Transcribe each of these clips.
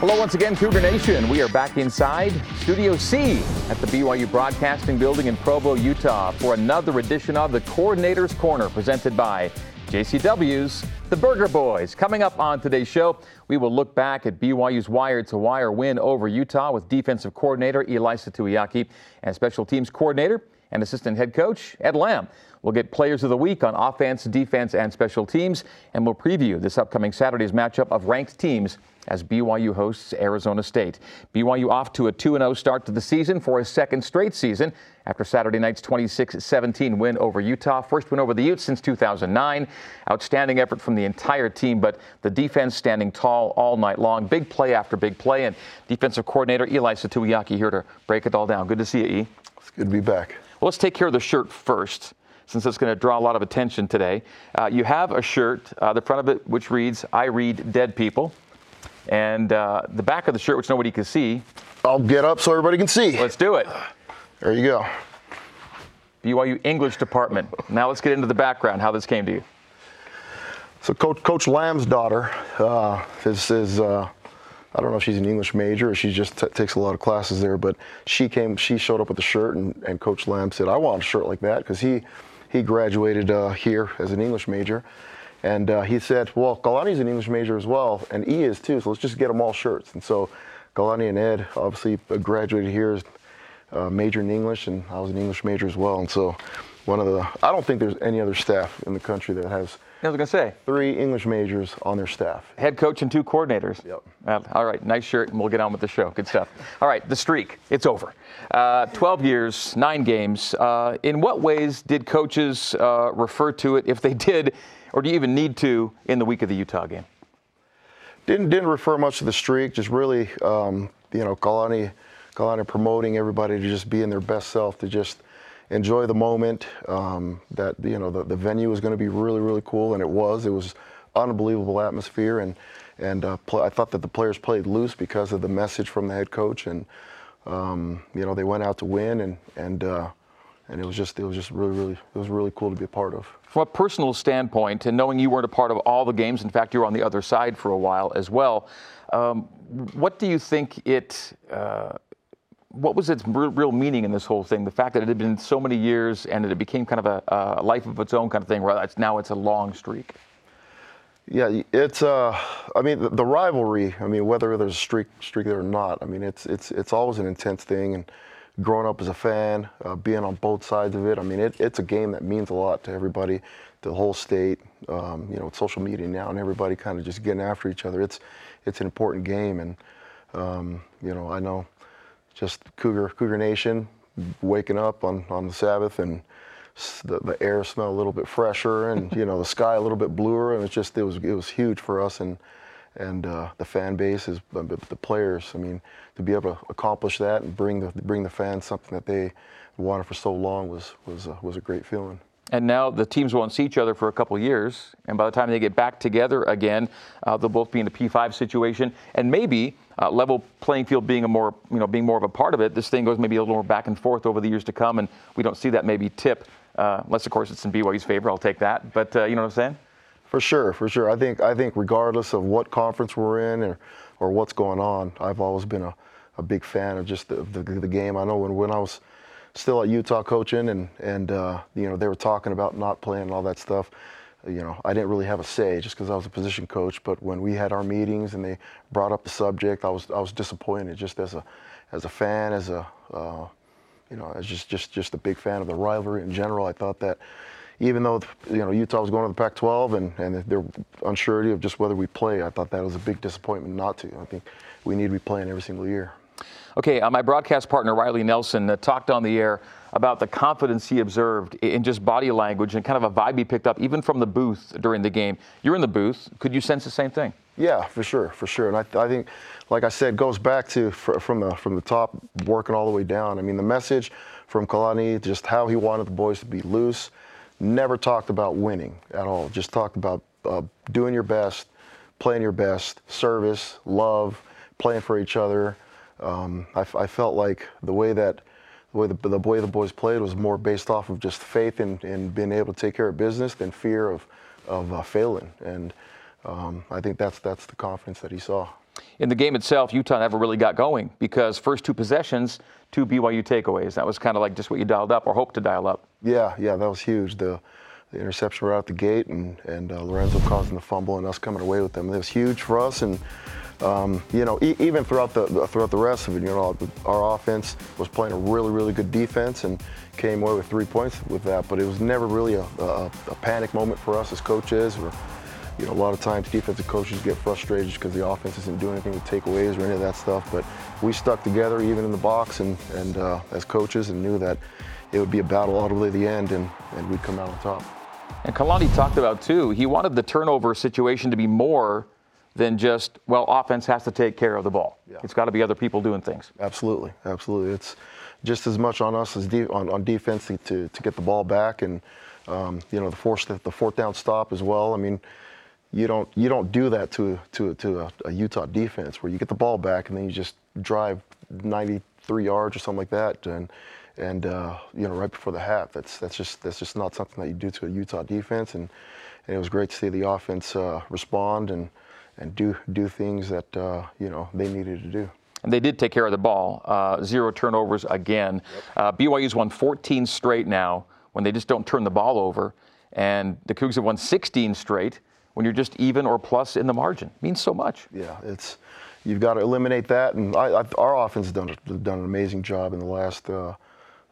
Hello, once again, Cougar Nation. We are back inside Studio C at the BYU Broadcasting Building in Provo, Utah, for another edition of the Coordinator's Corner presented by JCW's The Burger Boys. Coming up on today's show, we will look back at BYU's wire to wire win over Utah with defensive coordinator Ilaisa Tuiaki and special teams coordinator and assistant head coach Ed Lamb. We'll get players of the week on offense, defense, and special teams, and we'll preview this upcoming Saturday's matchup of ranked teams as BYU hosts Arizona State. BYU off to a 2 0 start to the season for a second straight season after Saturday night's 26 17 win over Utah. First win over the Utes since 2009. Outstanding effort from the entire team, but the defense standing tall all night long. Big play after big play, and defensive coordinator Eli Tuiaki here to break it all down. Good to see you, E. It's good to be back. Well, let's take care of the shirt first since it's going to draw a lot of attention today. Uh, you have a shirt, uh, the front of it, which reads, I read dead people. And uh, the back of the shirt, which nobody can see. I'll get up so everybody can see. Let's do it. There you go. BYU English department. Now let's get into the background, how this came to you. So Coach, Coach Lamb's daughter uh, is, is uh, I don't know if she's an English major or she just t- takes a lot of classes there, but she came, she showed up with a shirt and, and Coach Lamb said, I want a shirt like that because he, he graduated uh, here as an English major. And uh, he said, well, Kalani's an English major as well, and E is too, so let's just get them all shirts. And so Kalani and Ed obviously graduated here as uh, major in English, and I was an English major as well. And so one of the, I don't think there's any other staff in the country that has I was to say. Three English majors on their staff. Head coach and two coordinators. Yep. Uh, all right, nice shirt, and we'll get on with the show. Good stuff. All right, the streak, it's over. Uh, 12 years, nine games. Uh, in what ways did coaches uh, refer to it, if they did, or do you even need to, in the week of the Utah game? Didn't, didn't refer much to the streak, just really, um, you know, Kalani, Kalani promoting everybody to just be in their best self, to just – enjoy the moment. Um, that you know the, the venue was going to be really really cool, and it was. It was unbelievable atmosphere, and and uh, I thought that the players played loose because of the message from the head coach, and um, you know they went out to win, and and uh, and it was just it was just really really it was really cool to be a part of. From a personal standpoint, and knowing you weren't a part of all the games, in fact you were on the other side for a while as well. Um, what do you think it? Uh, what was its real meaning in this whole thing? The fact that it had been so many years and it became kind of a, a life of its own kind of thing, where it's now it's a long streak. Yeah, it's. Uh, I mean, the, the, rivalry. I mean, whether there's a streak streak there or not. I mean, it's it's it's always an intense thing. And growing up as a fan, uh, being on both sides of it. I mean, it, it's a game that means a lot to everybody, the whole state. Um, you know, with social media now and everybody kind of just getting after each other. It's it's an important game, and um, you know, I know just Cougar Cougar Nation, waking up on, on the Sabbath and the, the air smelled a little bit fresher and you know the sky a little bit bluer and it's just it was it was huge for us and and uh, the fan base is the players. I mean, to be able to accomplish that and bring the bring the fans something that they wanted for so long was was uh, was a great feeling. And now the teams won't see each other for a couple years, and by the time they get back together again, uh, they'll both be in a P5 situation, and maybe uh, level playing field being a more, you know, being more of a part of it, this thing goes maybe a little more back and forth over the years to come, and we don't see that maybe tip, uh, unless of course it's in BYU's favor. I'll take that, but uh, you know what I'm saying? For sure, for sure. I think I think regardless of what conference we're in or, or what's going on, I've always been a, a big fan of just the, the, the game. I know when, when I was still at Utah coaching and and uh, you know they were talking about not playing and all that stuff you know, I didn't really have a say just because I was a position coach. But when we had our meetings and they brought up the subject, I was I was disappointed just as a as a fan, as a uh, you know, as just just just a big fan of the rivalry in general. I thought that even though you know Utah was going to the Pac-12 and and their unsurety of just whether we play, I thought that was a big disappointment not to. I think we need to be playing every single year. Okay, uh, my broadcast partner Riley Nelson uh, talked on the air about the confidence he observed in just body language and kind of a vibe he picked up even from the booth during the game. You're in the booth. Could you sense the same thing? Yeah, for sure, for sure. And I, I think, like I said, goes back to from the from the top, working all the way down. I mean, the message from Kalani, just how he wanted the boys to be loose. Never talked about winning at all. Just talked about uh, doing your best, playing your best, service, love, playing for each other. Um, I, I, felt like the way that the way the, the way the boys played was more based off of just faith in, in being able to take care of business than fear of of uh, failing. And um, I think that's that's the confidence that he saw. In the game itself, Utah never really got going because first two possessions, two BYU takeaways. That was kind of like just what you dialed up or hoped to dial up. Yeah, yeah, that was huge. The, the interception right out the gate and, and uh, Lorenzo causing the fumble and us coming away with them. It was huge for us. And um, you know, e- even throughout the throughout the rest of it, you know, our offense was playing a really, really good defense and came away with three points with that. But it was never really a, a, a panic moment for us as coaches. You know, a lot of times defensive coaches get frustrated because the offense isn't doing anything with takeaways or any of that stuff. But we stuck together even in the box and, and uh, as coaches and knew that it would be a battle all the way to the end and, and we'd come out on top. And Kalani talked about too, he wanted the turnover situation to be more than just, well, offense has to take care of the ball. Yeah. It's got to be other people doing things. Absolutely, absolutely. It's just as much on us as de- on, on defense to, to, get the ball back and, um, you know, the, force, the fourth down stop as well. I mean, you don't you don't do that to to to a, a, Utah defense where you get the ball back and then you just drive 93 yards or something like that and and uh, you know right before the half. That's that's just that's just not something that you do to a Utah defense. And, and it was great to see the offense uh, respond and and do do things that uh, you know they needed to do. And they did take care of the ball. Uh, zero turnovers again. Yep. Uh, BYU's won 14 straight now when they just don't turn the ball over, and the Cougs have won 16 straight when you're just even or plus in the margin. It means so much. Yeah, it's you've got to eliminate that, and I, I, our offense has done done an amazing job in the last. Uh,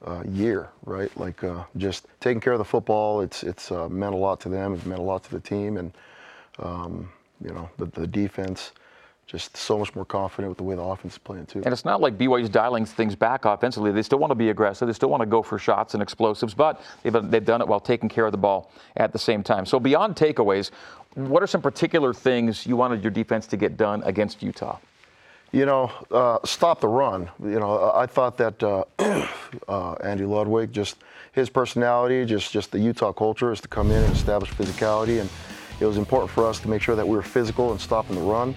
uh, year, right? Like uh, just taking care of the football. It's it's uh, meant a lot to them. It's meant a lot to the team, and um, you know, the, the defense just so much more confident with the way the offense is playing too. And it's not like BYU's dialing things back offensively. They still want to be aggressive. They still want to go for shots and explosives, but they've, they've done it while taking care of the ball at the same time. So beyond takeaways, what are some particular things you wanted your defense to get done against Utah? You know, uh, stop the run. You know, I thought that uh, uh, Andy Ludwig, just his personality, just just the Utah culture, is to come in and establish physicality and it was important for us to make sure that we were physical and stopping the run.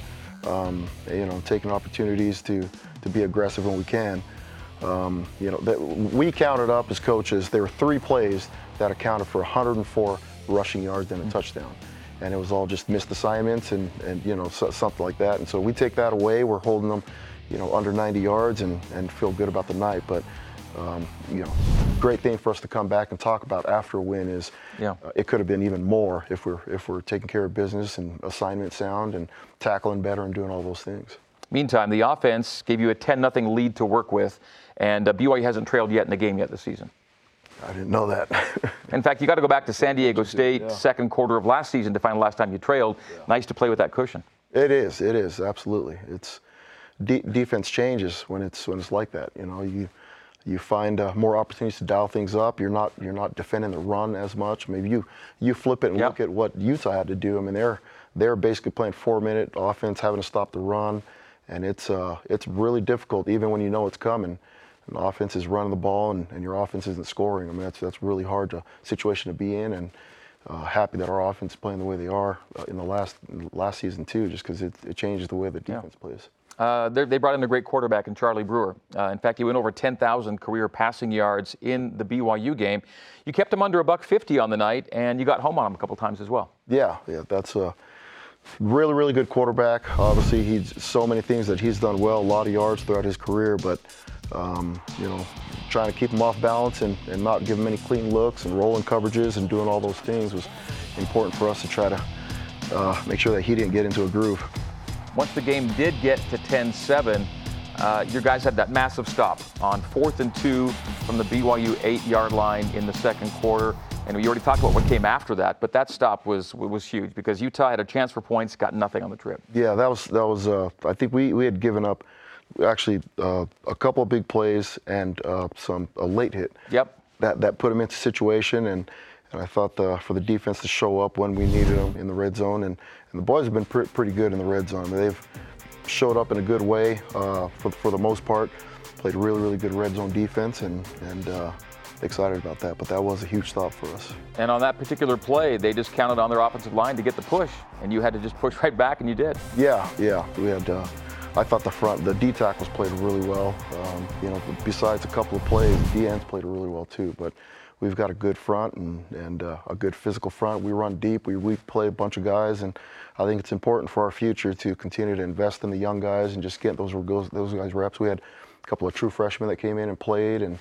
Um, you know, taking opportunities to to be aggressive when we can. Um, you know, that we counted up as coaches. There were three plays that accounted for 104 rushing yards and a mm-hmm. touchdown, and it was all just missed assignments and and you know so, something like that. And so we take that away. We're holding them, you know, under 90 yards and and feel good about the night. But um, you know, great thing for us to come back and talk about after a win is yeah. uh, it could have been even more if we're if we're taking care of business and assignment sound and tackling better and doing all those things. Meantime, the offense gave you a 10 0 lead to work with, and uh, BYU hasn't trailed yet in the game yet this season. I didn't know that. in fact, you got to go back to San Diego State, yeah. second quarter of last season, to find the last time you trailed. Yeah. Nice to play with that cushion. It is. It is absolutely. It's de- defense changes when it's when it's like that. You know, you you find uh, more opportunities to dial things up. You're not you're not defending the run as much. Maybe you you flip it and look at what Utah had to do. I mean, they're they're basically playing four minute offense, having to stop the run, and it's uh, it's really difficult even when you know it's coming. And the offense is running the ball, and, and your offense isn't scoring. I mean, that's that's really hard to situation to be in, and uh, happy that our offense is playing the way they are uh, in the last last season too, just because it, it changes the way the defense yeah. plays. Uh, they brought in a great quarterback in Charlie Brewer. Uh, in fact, he went over 10,000 career passing yards in the BYU game. You kept him under a buck 50 on the night, and you got home on him a couple times as well. Yeah, yeah, that's a really, really good quarterback. Obviously, he's so many things that he's done well, a lot of yards throughout his career, but um, you know, trying to keep them off balance and, and not give them any clean looks and rolling coverages and doing all those things was important for us to try to uh, make sure that he didn't get into a groove once the game did get to 10-7, uh, your guys had that massive stop on fourth and two from the BYU eight-yard line in the second quarter. And we already talked about what came after that, but that stop was was huge because Utah had a chance for points, got nothing on the trip. Yeah, that was that was. Uh, I think we, we had given up actually uh, a couple of big plays and uh, some a late hit. Yep. That that put them into situation and and I thought the, for the defense to show up when we needed them in the red zone, and, and the boys have been pre- pretty good in the red zone. I mean, they've showed up in a good way uh, for, for the most part. Played really, really good red zone defense, and and uh, excited about that. But that was a huge stop for us. And on that particular play, they just counted on their offensive line to get the push, and you had to just push right back, and you did. Yeah, yeah. We had uh, I thought the front, the D tackles played really well. Um, you know, besides a couple of plays, the D ends played really well too. But we've got a good front and, and uh, a good physical front. We run deep. We, we play a bunch of guys, and I think it's important for our future to continue to invest in the young guys and just get those those guys reps. We had a couple of true freshmen that came in and played, and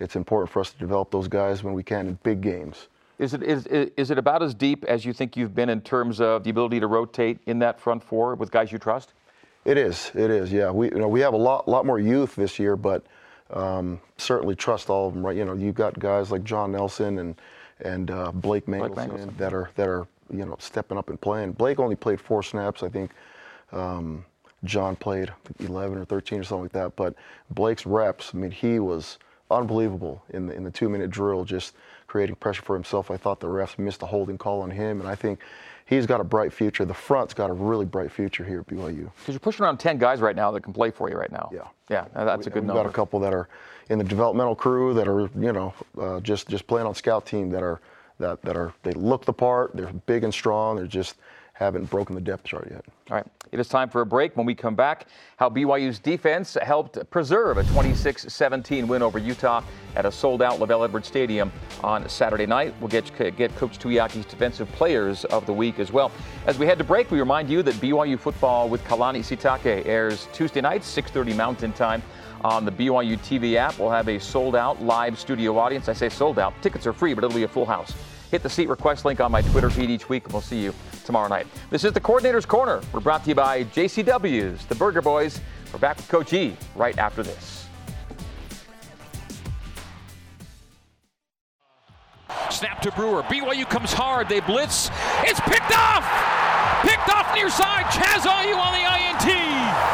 it's important for us to develop those guys when we can in big games. Is it, is, is it about as deep as you think you've been in terms of the ability to rotate in that front four with guys you trust? It is. It is. Yeah. We you know we have a lot lot more youth this year, but um, certainly trust all of them. Right. You know, you've got guys like John Nelson and and uh, Blake, Mangelson that are that are you know stepping up and playing. Blake only played four snaps, I think. Um, John played 11 or 13 or something like that. But Blake's reps, I mean, he was unbelievable in the in the two minute drill, just creating pressure for himself. I thought the refs missed a holding call on him, and I think he's got a bright future. The front's got a really bright future here at BYU. Because you're pushing around 10 guys right now that can play for you right now. Yeah. Yeah, that's we, a good we've number. got a couple that are in the developmental crew that are, you know, uh, just just playing on scout team that are that that are they look the part. They're big and strong. They're just haven't broken the depth chart yet. All right, it is time for a break. When we come back, how BYU's defense helped preserve a 26-17 win over Utah at a sold-out LaVell Edwards Stadium on Saturday night. We'll get get Coach Tuiaki's defensive players of the week as well. As we head to break, we remind you that BYU football with Kalani Sitake airs Tuesday night, 6:30 Mountain Time on the BYU TV app. We'll have a sold-out live studio audience. I say sold out. Tickets are free, but it'll be a full house. Hit the seat request link on my Twitter feed each week, and we'll see you tomorrow night. This is the Coordinator's Corner. We're brought to you by JCW's, the Burger Boys. We're back with Coach E right after this. Snap to Brewer. BYU comes hard. They blitz. It's picked off! Picked off near side. Chaz Ayu on the INT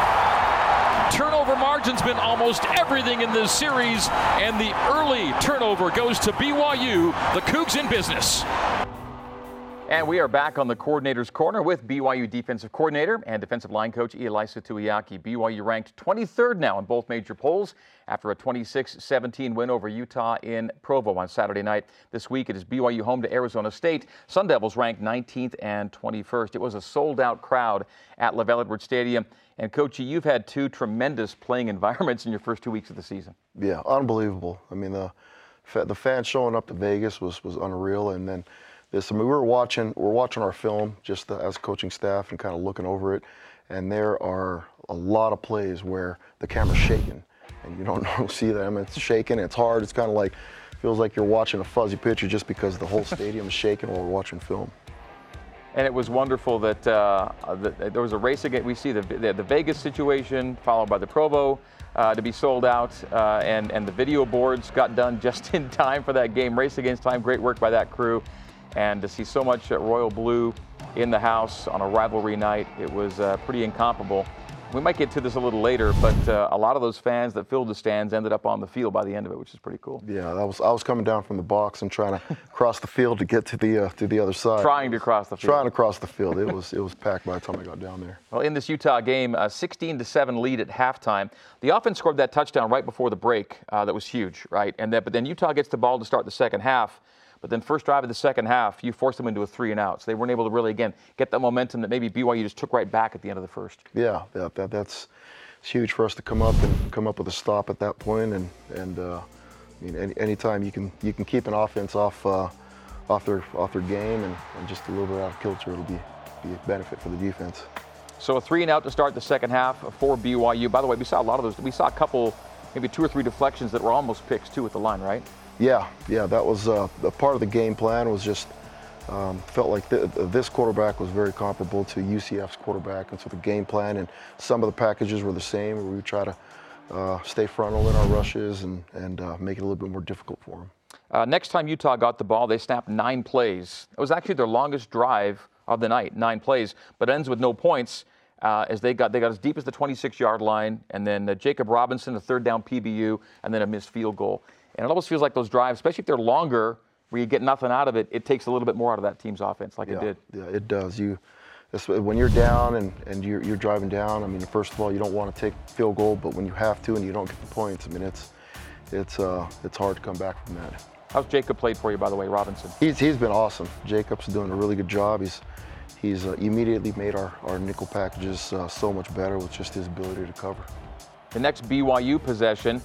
turnover margin's been almost everything in this series, and the early turnover goes to BYU. The Cougs in business. And we are back on the coordinator's corner with BYU defensive coordinator and defensive line coach Ilaisa Tuiaki. BYU ranked 23rd now in both major polls after a 26-17 win over Utah in Provo on Saturday night. This week it is BYU home to Arizona State. Sun Devils ranked 19th and 21st. It was a sold-out crowd at LaVell Edwards Stadium. And Coach, you've had two tremendous playing environments in your first two weeks of the season. Yeah, unbelievable. I mean, the the fans showing up to Vegas was was unreal, and then this. I mean, we were watching we are watching our film just as coaching staff and kind of looking over it, and there are a lot of plays where the camera's shaking, and you don't see them. It's shaking. It's hard. It's kind of like feels like you're watching a fuzzy picture just because the whole stadium is shaking while we're watching film and it was wonderful that, uh, that there was a race again. We see the, the, the Vegas situation followed by the Provo uh, to be sold out, uh, and and the video boards got done just in time for that game. Race against time, great work by that crew, and to see so much royal blue in the house on a rivalry night, it was uh, pretty incomparable. We might get to this a little later, but uh, a lot of those fans that filled the stands ended up on the field by the end of it, which is pretty cool. Yeah, that was I was coming down from the box and trying to cross the field to get to the uh, to the other side. Trying to cross the field. Trying to cross the field. It was it was packed by the time I got down there. Well, in this Utah game, a 16 to seven lead at halftime. The offense scored that touchdown right before the break. Uh, that was huge, right? And that, but then Utah gets the ball to start the second half. But then first drive of the second half, you forced them into a three and out. So they weren't able to really, again, get that momentum that maybe BYU just took right back at the end of the first. Yeah, that, that that's it's huge for us to come up and come up with a stop at that point. And and uh, I mean, any, anytime you can you can keep an offense off uh, off their off their game and, and just a little bit out of kilter, it'll be be a benefit for the defense. So a three and out to start the second half for BYU. By the way, we saw a lot of those. We saw a couple, maybe two or three deflections that were almost picks too at the line, right? Yeah, yeah. That was uh, a part of the game plan. Was just um, felt like th- this quarterback was very comparable to UCF's quarterback, and so the game plan and some of the packages were the same. Where we try to uh, stay frontal in our rushes and and uh, make it a little bit more difficult for them. Uh, next time Utah got the ball, they snapped nine plays. It was actually their longest drive of the night, nine plays, but ends with no points. Uh, as they got they got as deep as the 26-yard line, and then uh, Jacob Robinson, a third down PBU, and then a missed field goal. And it almost feels like those drives, especially if they're longer, where you get nothing out of it, it takes a little bit more out of that team's offense, like yeah, it did. Yeah, it does. You, when you're down and, and you're, you're driving down, I mean, first of all, you don't want to take field goal, but when you have to and you don't get the points, I mean, it's it's uh, it's hard to come back from that. How's Jacob played for you, by the way, Robinson? He's he's been awesome. Jacob's doing a really good job. He's he's uh, immediately made our, our nickel packages uh, so much better with just his ability to cover. The next BYU possession,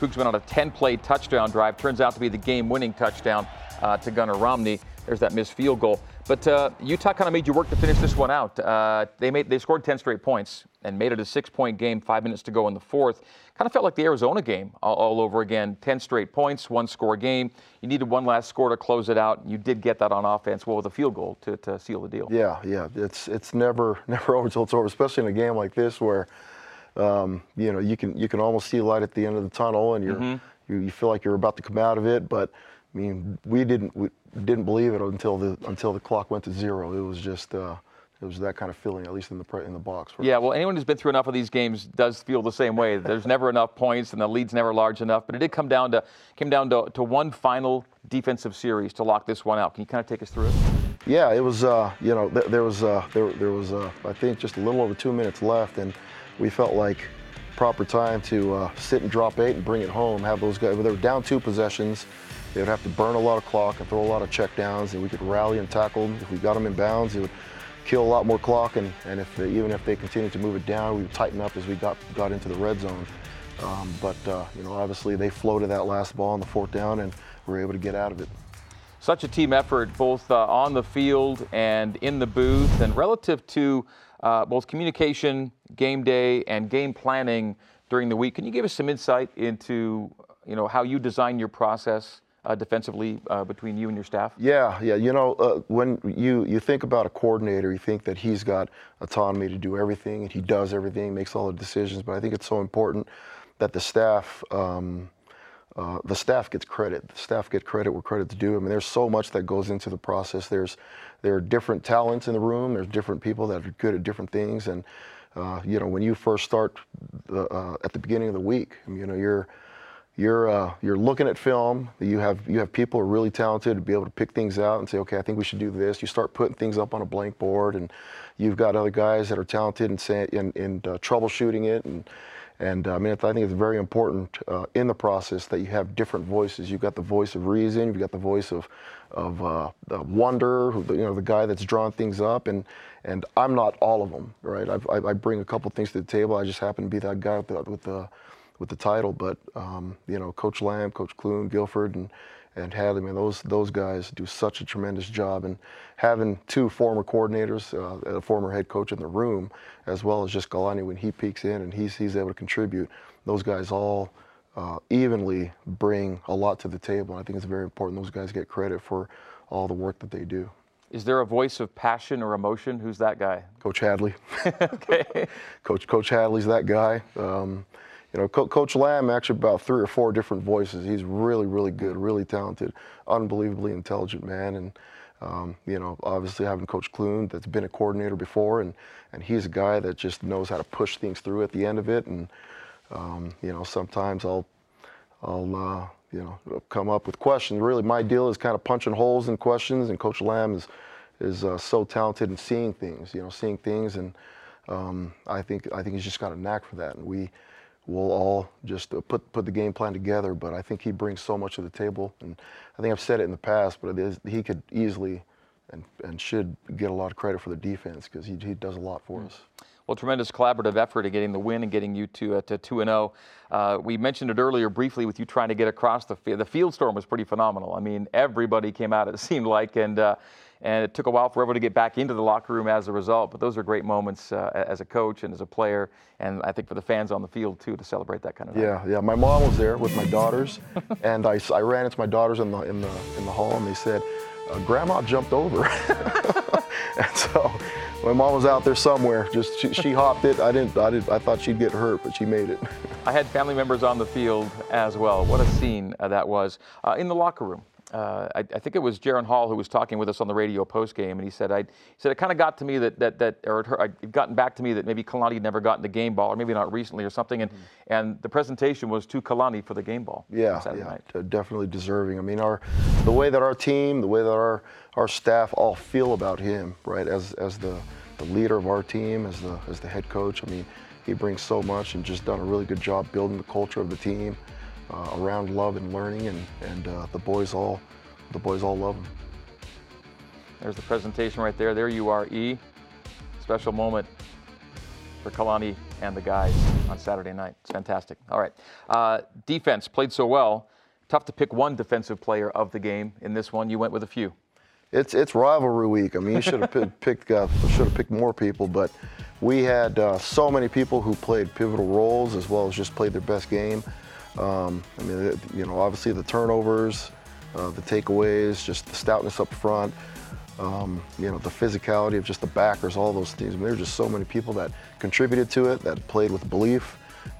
Cougs went on a 10-play touchdown drive. Turns out to be the game-winning touchdown uh, to Gunnar Romney. There's that missed field goal. But uh, Utah kind of made you work to finish this one out. Uh, they made they scored 10 straight points and made it a six-point game. Five minutes to go in the fourth. Kind of felt like the Arizona game all, all, over again. 10 straight points, one score game. You needed one last score to close it out. You did get that on offense. Well, with a field goal to, to seal the deal. Yeah, yeah. It's it's never never over until it's over, especially in a game like this where. Um, you know, you can you can almost see light at the end of the tunnel, and you're mm-hmm. you, you feel like you're about to come out of it, but I mean, we didn't we didn't believe it until the until the clock went to zero. It was just uh, it was that kind of feeling, at least in the in the box. Yeah, well, anyone who's been through enough of these games does feel the same way. There's never enough points, and the lead's never large enough. But it did come down to came down to, to one final defensive series to lock this one out. Can you kind of take us through it? Yeah, it was. Uh, you know, th- there was uh, there there was uh, I think just a little over two minutes left, and we felt like proper time to uh, sit and drop eight and bring it home. Have those guys. They were down two possessions. They would have to burn a lot of clock and throw a lot of check downs, and we could rally and tackle them. If we got them in bounds, it would kill a lot more clock, and, and if they, even if they continued to move it down, we would tighten up as we got, got into the red zone. Um, but, uh, you know, obviously they floated that last ball on the fourth down, and we were able to get out of it. Such a team effort, both uh, on the field and in the booth, and relative to uh, both communication, game day, and game planning during the week. Can you give us some insight into, you know, how you design your process uh, defensively uh, between you and your staff? Yeah, yeah. You know, uh, when you you think about a coordinator, you think that he's got autonomy to do everything, and he does everything, makes all the decisions. But I think it's so important that the staff. Um, uh, the staff gets credit. The staff get credit where credit's due. I mean, there's so much that goes into the process. There's there are different talents in the room. There's different people that are good at different things. And uh, you know, when you first start uh, at the beginning of the week, you know, you're you're uh, you're looking at film. You have you have people who are really talented to be able to pick things out and say, okay, I think we should do this. You start putting things up on a blank board, and you've got other guys that are talented in say, in, in uh, troubleshooting it. And and uh, I mean, I think it's very important uh, in the process that you have different voices. You've got the voice of reason. You've got the voice of of uh, wonder. Who, you know, the guy that's drawing things up and. And I'm not all of them, right? I, I bring a couple things to the table. I just happen to be that guy with the, with the with the title. But um, you know, Coach Lamb, Coach Clune, Gilford, and and Hadley, man, those those guys do such a tremendous job. And having two former coordinators, uh, a former head coach in the room, as well as just Kalani when he peeks in and he's he's able to contribute, those guys all. Uh, evenly bring a lot to the table. And I think it's very important those guys get credit for all the work that they do. Is there a voice of passion or emotion? Who's that guy? Coach Hadley. okay. Coach Coach Hadley's that guy. Um, you know, Co- Coach Lamb actually about three or four different voices. He's really, really good, really talented, unbelievably intelligent man, and um, you know, obviously having Coach Clune that's been a coordinator before, and and he's a guy that just knows how to push things through at the end of it, and um, you know, sometimes I'll I'll uh, you know come up with questions. Really, my deal is kind of punching holes in questions, and Coach Lamb is is uh, so talented in seeing things, you know, seeing things, and um, I think I think he's just got a knack for that, and we we'll all just uh, put put the game plan together. But I think he brings so much to the table, and I think I've said it in the past, but he could easily and and should get a lot of credit for the defense because he he does a lot for mm. us. Well, tremendous collaborative effort in getting the win and getting you to uh, to two and zero. Oh. Uh, we mentioned it earlier briefly with you trying to get across the field. The field storm was pretty phenomenal. I mean, everybody came out. It seemed like and. Uh, and it took a while for everyone to get back into the locker room as a result. But those are great moments uh, as a coach and as a player, and I think for the fans on the field too to celebrate that kind of. Thing. Yeah, yeah. My mom was there with my daughters, and I, I ran into my daughters in the in the in the hall, and they said, uh, "Grandma jumped over," and so. My mom was out there somewhere. Just she, she hopped it. I didn't. I did. I thought she'd get hurt, but she made it. I had family members on the field as well. What a scene uh, that was uh, in the locker room uh, I, I, think it was Jaren Hall who was talking with us on the radio post game, and he said, I, he said it kind of got to me that that that or it, it gotten back to me that maybe Kalani had never gotten the game ball, or maybe not recently or something, and mm-hmm. and the presentation was to Kalani for the game ball. Yeah, yeah, night. definitely deserving. I mean, our the way that our team, the way that our our staff all feel about him, right, as as the the leader of our team, as the as the head coach. I mean, he brings so much and just done a really good job building the culture of the team uh, around love and learning, and and uh, the boys all the boys all love them. There's the presentation right there. There you are, E. Special moment for Kalani and the guys on Saturday night. It's fantastic. All right. Uh, defense played so well. Tough to pick one defensive player of the game. In this one, you went with a few. It's it's rivalry week. I mean, you should have picked uh, should have picked more people, but we had uh, so many people who played pivotal roles as well as just played their best game. Um, I mean, you know, obviously the turnovers, uh, the takeaways, just the stoutness up front, um, you know, the physicality of just the backers, all those things. I mean, there's just so many people that contributed to it, that played with belief,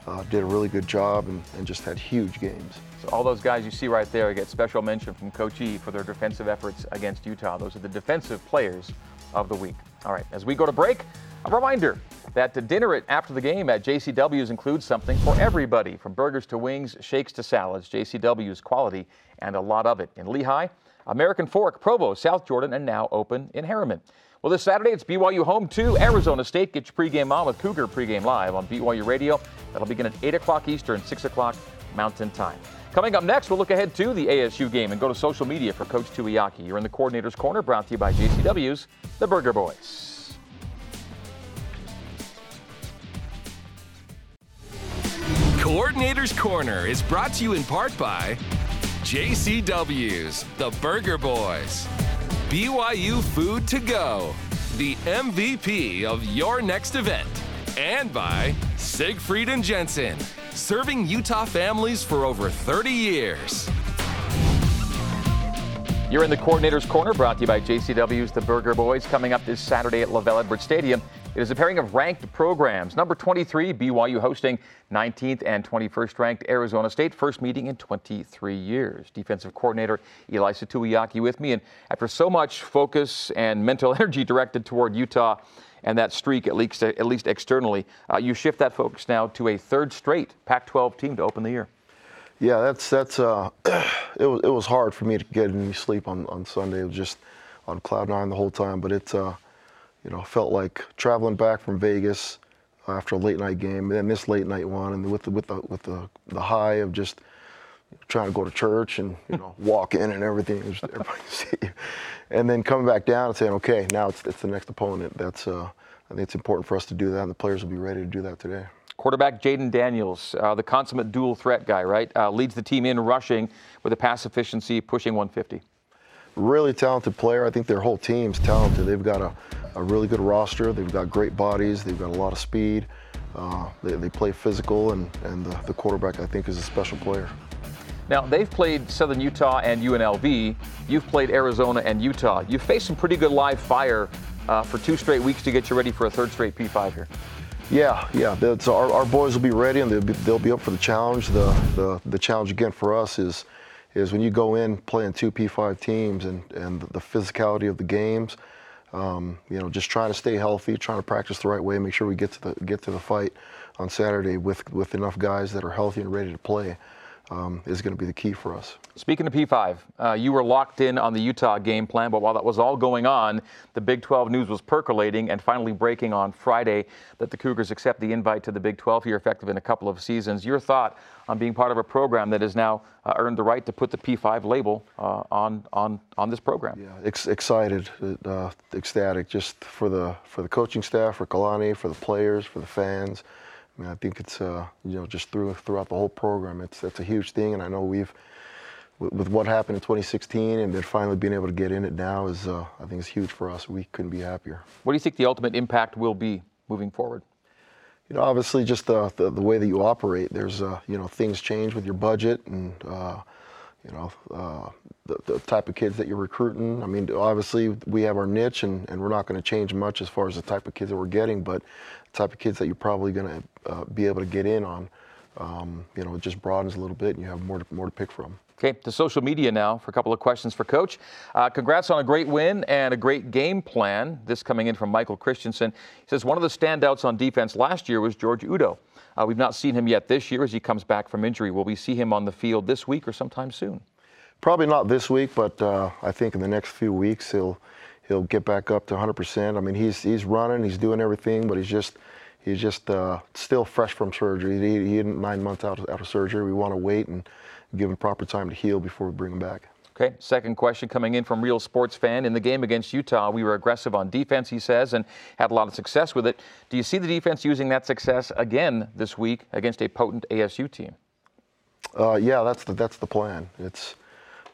uh, did a really good job, and, and just had huge games. So all those guys you see right there get special mention from Coach E for their defensive efforts against Utah. Those are the defensive players of the week. All right, as we go to break, a reminder that the dinner after the game at JCW's includes something for everybody, from burgers to wings, shakes to salads. JCW's quality and a lot of it in Lehi, American Fork, Provo, South Jordan, and now open in Herriman. Well, this Saturday it's BYU home to Arizona State. Get your pregame on with Cougar pregame live on BYU Radio. That'll begin at 8 o'clock Eastern, 6 o'clock Mountain Time. Coming up next, we'll look ahead to the ASU game and go to social media for Coach Tuiaki. You're in the Coordinator's Corner, brought to you by JCW's The Burger Boys. Coordinator's Corner is brought to you in part by JCW's The Burger Boys, BYU Food to Go, the MVP of your next event, and by Siegfried and Jensen, serving Utah families for over 30 years. You're in the Coordinator's Corner, brought to you by JCW's The Burger Boys, coming up this Saturday at LaVell Edwards Stadium. It is a pairing of ranked programs. Number 23, BYU hosting 19th and 21st ranked Arizona State, first meeting in 23 years. Defensive coordinator Ilaisa Tuiaki with me. And after so much focus and mental energy directed toward Utah and that streak, at least, at least externally, uh, you shift that focus now to a third straight Pac 12 team to open the year. Yeah, that's that's uh, it was it was hard for me to get any sleep on, on Sunday. It was just on cloud nine the whole time. But it's uh, you know, felt like traveling back from Vegas after a late night game, and then this late night one, and with the with the with the, the high of just trying to go to church and you know walk in and everything, just everybody see you, and then coming back down and saying, okay, now it's it's the next opponent. That's uh, I think it's important for us to do that, and the players will be ready to do that today. Quarterback Jayden Daniels, uh, the consummate dual threat guy, right? Uh, leads the team in rushing with a pass efficiency pushing 150 really talented player. I think their whole team's talented. They've got a, a really good roster. They've got great bodies. They've got a lot of speed. Uh, they, they, play physical, and, and the, the quarterback, I think, is a special player. Now, they've played Southern Utah and UNLV. You've played Arizona and Utah. You've faced some pretty good live fire uh, for two straight weeks to get you ready for a third straight P5 here. Yeah, yeah. So our, our boys will be ready, and they'll be, they'll be up for the challenge. The, the, the challenge, again, for us is – is when you go in playing two P5 teams and, and the physicality of the games, um, you know, just trying to stay healthy, trying to practice the right way, make sure we get to the get to the fight on Saturday with with enough guys that are healthy and ready to play um, is going to be the key for us. Speaking of P5, uh, you were locked in on the Utah game plan, but while that was all going on, the Big 12 news was percolating and finally breaking on Friday that the Cougars accept the invite to the Big 12 here, effective in a couple of seasons. Your thought on being part of a program that has now uh, earned the right to put the P5 label uh, on on on this program? Yeah, ex- excited, uh, ecstatic, just for the for the coaching staff, for Kalani, for the players, for the fans. I mean, I think it's uh, you know just through throughout the whole program, it's that's a huge thing, and I know we've with, with what happened in 2016 and then finally being able to get in it now is uh, I think is huge for us. We couldn't be happier. What do you think the ultimate impact will be moving forward? You know, obviously just the the, the way that you operate. There's uh, you know things change with your budget and. You know, uh, the, the, type of kids that you're recruiting. I mean, obviously we have our niche and, and we're not going to change much as far as the type of kids that we're getting, but the type of kids that you're probably going to uh, be able to get in on. Um, you know, it just broadens a little bit, and you have more to, more to pick from. Okay, to social media now for a couple of questions for Coach. Uh, congrats on a great win and a great game plan. This coming in from Michael Christensen. He says one of the standouts on defense last year was George Udo. Uh, we've not seen him yet this year as he comes back from injury. Will we see him on the field this week or sometime soon? Probably not this week, but uh, I think in the next few weeks he'll he'll get back up to 100%. I mean, he's he's running, he's doing everything, but he's just he's just uh, still fresh from surgery. He, he nine months out, out of surgery. We want to wait and give him proper time to heal before we bring him back. Okay, second question coming in from Real Sports Fan. In the game against Utah, we were aggressive on defense, he says, and had a lot of success with it. Do you see the defense using that success again this week against a potent ASU team? Uh, yeah, that's the that's the plan. It's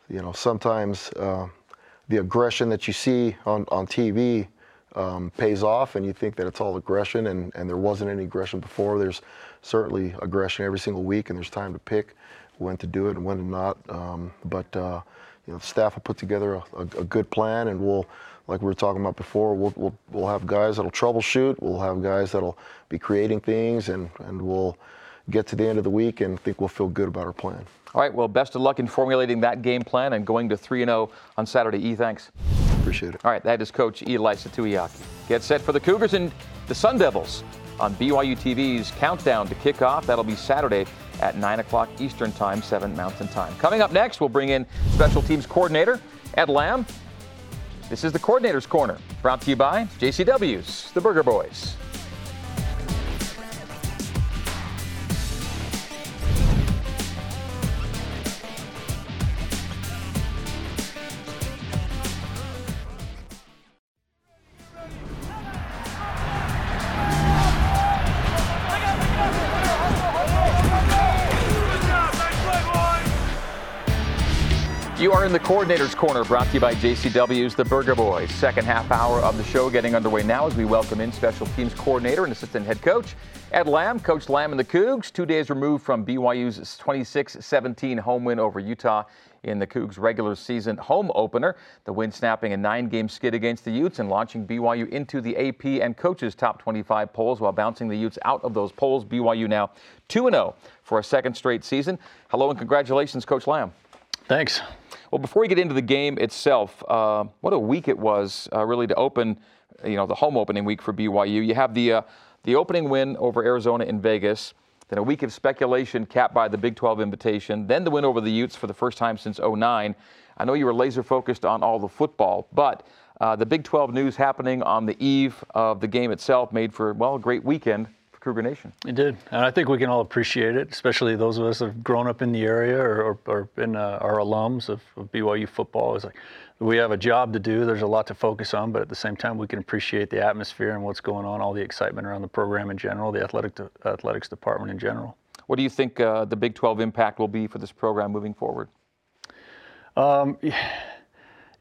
you know sometimes uh, the aggression that you see on on TV um, pays off, and you think that it's all aggression, and and there wasn't any aggression before. There's certainly aggression every single week, and there's time to pick when to do it and when to not. Um, but uh, you know, staff will put together a, a, a, good plan, and we'll, like we were talking about before, we'll, we'll, we'll have guys that'll troubleshoot. We'll have guys that'll be creating things, and, and we'll get to the end of the week and think we'll feel good about our plan. All right. Well, best of luck in formulating that game plan and going to 3 0 on Saturday. E, thanks. Appreciate it. All right. That is Coach Eli Tuiaki. Get set for the Cougars and the Sun Devils on BYU TV's Countdown to Kickoff. That'll be Saturday at 9 o'clock Eastern Time, 7 Mountain Time. Coming up next, we'll bring in Special Teams Coordinator Ed Lamb. This is the Coordinator's Corner, brought to you by JCW's, the Burger Boys. Coordinator's Corner, brought to you by JCW's The Burger Boys. Second half hour of the show getting underway now as we welcome in Special Teams Coordinator and Assistant Head Coach Ed Lamb. Coach Lamb and the Cougs, two days removed from BYU's 26-17 home win over Utah in the Cougs regular season home opener. The win snapping a nine-game skid against the Utes and launching BYU into the AP and coaches top 25 polls while bouncing the Utes out of those polls. BYU now 2-0 for a second straight season. Hello and congratulations, Coach Lamb. Thanks. Well, before we get into the game itself, uh, what a week it was uh, really to open, you know, the home opening week for BYU. You have the uh, the opening win over Arizona in Vegas, then a week of speculation capped by the Big 12 invitation, then the win over the Utes for the first time since 09. I know you were laser focused on all the football, but uh, the Big 12 news happening on the eve of the game itself made for well a great weekend Cougar Nation. It did, and I think we can all appreciate it, especially those of us that have grown up in the area or, or, or been uh, our alums of, of, BYU football. It's like we have a job to do. There's a lot to focus on, but at the same time, we can appreciate the atmosphere and what's going on, all the excitement around the program in general, the athletic to, athletics department in general. What do you think uh, the Big 12 impact will be for this program moving forward? Um, you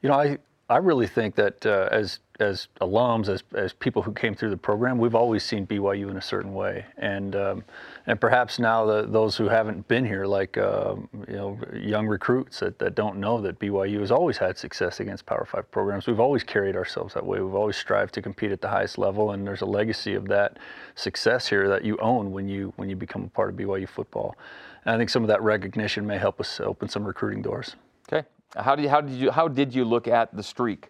know, I I really think that uh, as as alums, as as people who came through the program, we've always seen BYU in a certain way, and um, and perhaps now the, those who haven't been here, like uh, you know young recruits that, that don't know that BYU has always had success against Power Five programs. We've always carried ourselves that way. We've always strived to compete at the highest level, and there's a legacy of that success here that you own when you when you become a part of BYU football. And I think some of that recognition may help us open some recruiting doors. Okay. How did, how did you how did you look at the streak,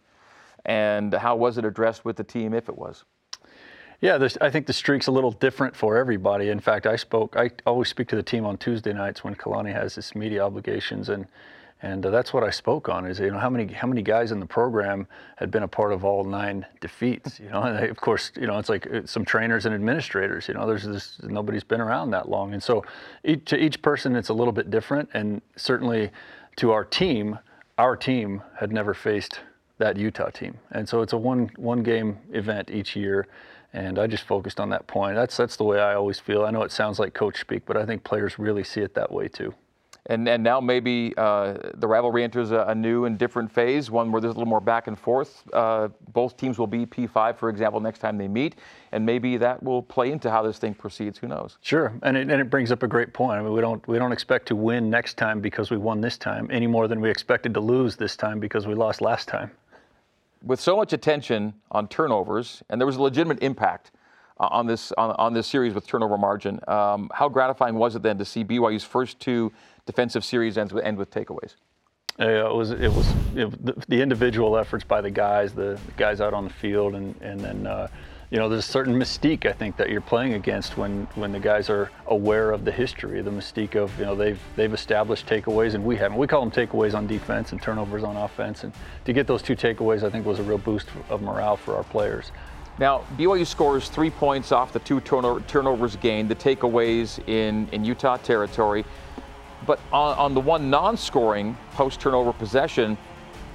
and how was it addressed with the team if it was? Yeah, I think the streak's a little different for everybody. In fact, I spoke. I always speak to the team on Tuesday nights when Kalani has his media obligations, and and uh, that's what I spoke on. Is you know how many how many guys in the program had been a part of all nine defeats. You know, and of course, you know it's like uh, some trainers and administrators. You know, there's this nobody's been around that long, and so each, to each person it's a little bit different, and certainly to our team our team had never faced that Utah team, and so it's a one one game event each year. And I just focused on that point. That's that's the way I always feel. I know it sounds like coach speak, but I think players really see it that way too. And, and now maybe uh, the rivalry enters a, a, new and different phase, one where there's a little more back and forth. Uh, both teams will be P5, for example, next time they meet, and maybe that will play into how this thing proceeds. Who knows? Sure, and it, and it brings up a great point. I mean, we don't we don't expect to win next time because we won this time any more than we expected to lose this time because we lost last time. With so much attention on turnovers, and there was a legitimate impact on this on, on this series with turnover margin. Um, how gratifying was it then to see BYU's first two defensive series ends with, end with takeaways? Yeah, it was it was it, the, the, individual efforts by the guys, the, the, guys out on the field, and and then uh, you know there's a certain mystique I think that you're playing against when when the guys are aware of the history, the mystique of you know they've they've established takeaways and we haven't. We call them takeaways on defense and turnovers on offense, and to get those two takeaways I think was a real boost of morale for our players. Now, BYU scores three points off the two turnovers gained, the takeaways in, in Utah territory. But on, on the one non-scoring post-turnover possession,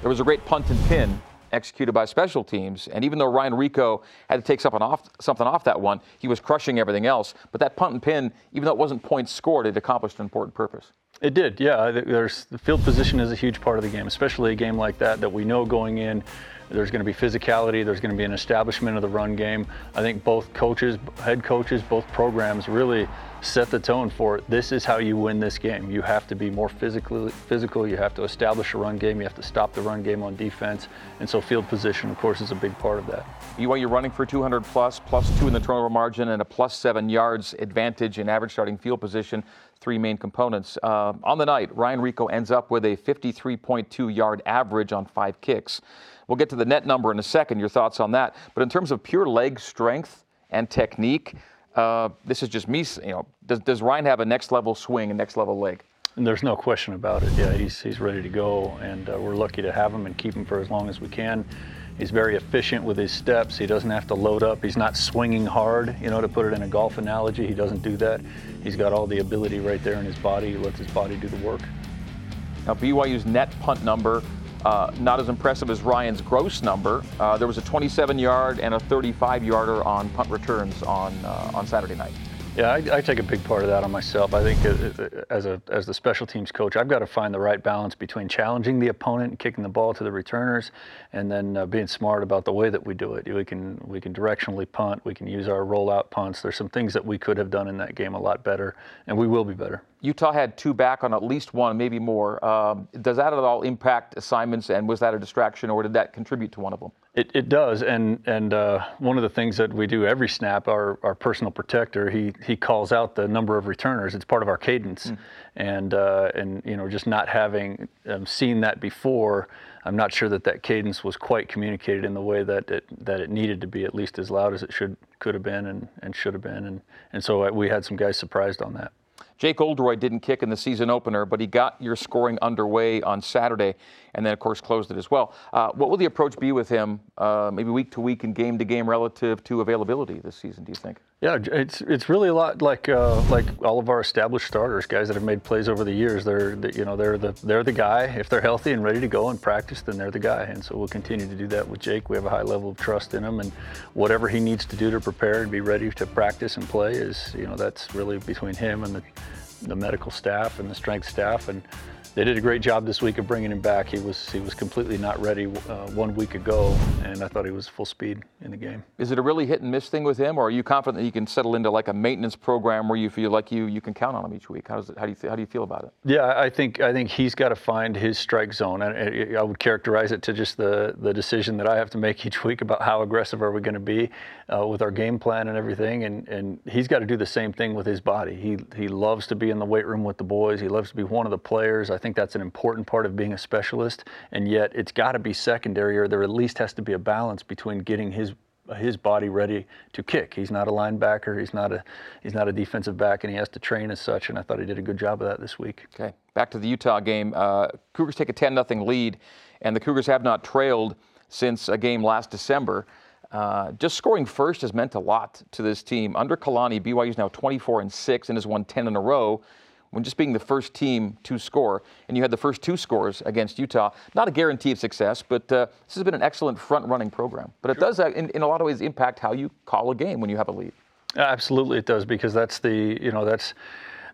there was a great punt and pin executed by special teams. And even though Ryan Rehkow had to take something off, something off that one, he was crushing everything else. But that punt and pin, even though it wasn't points scored, it accomplished an important purpose. It did, yeah. There's the field position is a huge part of the game, especially a game like that that we know going in. There's going to be physicality. There's going to be an establishment of the run game. I think both coaches, head coaches, both programs really set the tone for it. This is how you win this game. You have to be more physically physical. You have to establish a run game. You have to stop the run game on defense. And so field position, of course, is a big part of that. BYU running for 200 plus, plus two in the turnover margin, and a plus seven yards advantage in average starting field position. Three main components. Uh, on the night, Ryan Rehkow ends up with a 53.2 yard average on five kicks. We'll get to the net number in a second, your thoughts on that. But in terms of pure leg strength and technique, uh, this is just me, you know, does, does Ryan have a next level swing, a next level leg? And there's no question about it. Yeah, he's, he's ready to go, and uh, we're lucky to have him and keep him for as long as we can. He's very efficient with his steps. He doesn't have to load up. He's not swinging hard, you know, to put it in a golf analogy. He doesn't do that. He's got all the ability right there in his body. He lets his body do the work. Now, BYU's net punt number uh, not as impressive as Ryan's gross number. Uh, there was a 27 yard and a 35 yarder on punt returns on, uh, on Saturday night. Yeah, I, I, take a big part of that on myself. I think uh, uh, as a as the special teams coach, I've got to find the right balance between challenging the opponent and kicking the ball to the returners, and then uh, being smart about the way that we do it. We can we can directionally punt. We can use our rollout punts. There's some things that we could have done in that game a lot better, and we will be better. Utah had two back on at least one, maybe more. Um, does that at all impact assignments, and was that a distraction, or did that contribute to one of them? It, it does, and and uh, one of the things that we do every snap, our, our personal protector, he he calls out the number of returners. It's part of our cadence, mm. and uh, and you know just not having um, seen that before, I'm not sure that that cadence was quite communicated in the way that it that it needed to be, at least as loud as it should could have been and, and should have been, and and so uh, we had some guys surprised on that. Jake Oldroyd didn't kick in the season opener, but he got your scoring underway on Saturday and then, of course, closed it as well. Uh, what will the approach be with him, uh, maybe week to week and game to game relative to availability this season, do you think? Yeah, it's it's really a lot like uh, like all of our established starters, guys that have made plays over the years. They're you know they're the they're the guy. If they're healthy and ready to go and practice, then they're the guy. And so we'll continue to do that with Jake. We have a high level of trust in him, and whatever he needs to do to prepare and be ready to practice and play is you know that's really between him and the the medical staff and the strength staff, and they did a great job this week of bringing him back. He was he was completely not ready uh, one week ago, and I thought he was full speed in the game. Is it a really hit and miss thing with him, or are you confident that you can settle into like a maintenance program where you feel like you you can count on him each week? How does it, how do you how do you feel about it? Yeah, I think I think he's got to find his strike zone, and I would characterize it to just the the decision that I have to make each week about how aggressive are we going to be uh, with our game plan and everything, and and he's got to do the same thing with his body. He he loves to be in the weight room with the boys. He loves to be one of the players. I think that's an important part of being a specialist, and yet it's got to be secondary, or there at least has to be a balance between getting his his body ready to kick. He's not a linebacker. He's not a he's not a defensive back, and he has to train as such. And I thought he did a good job of that this week. Okay, back to the Utah game. Uh, Cougars take a 10 0 lead, and the Cougars have not trailed since a game last December. Uh, just scoring first has meant a lot to this team. Under Kalani, BYU is now 24 and 6 and has won 10 in a row when just being the first team to score, and you had the first two scores against Utah. Not a guarantee of success, but uh, this has been an excellent front running program. But it does, uh, in, in a lot of ways, impact how you call a game when you have a lead. Absolutely, it does because that's the you know that's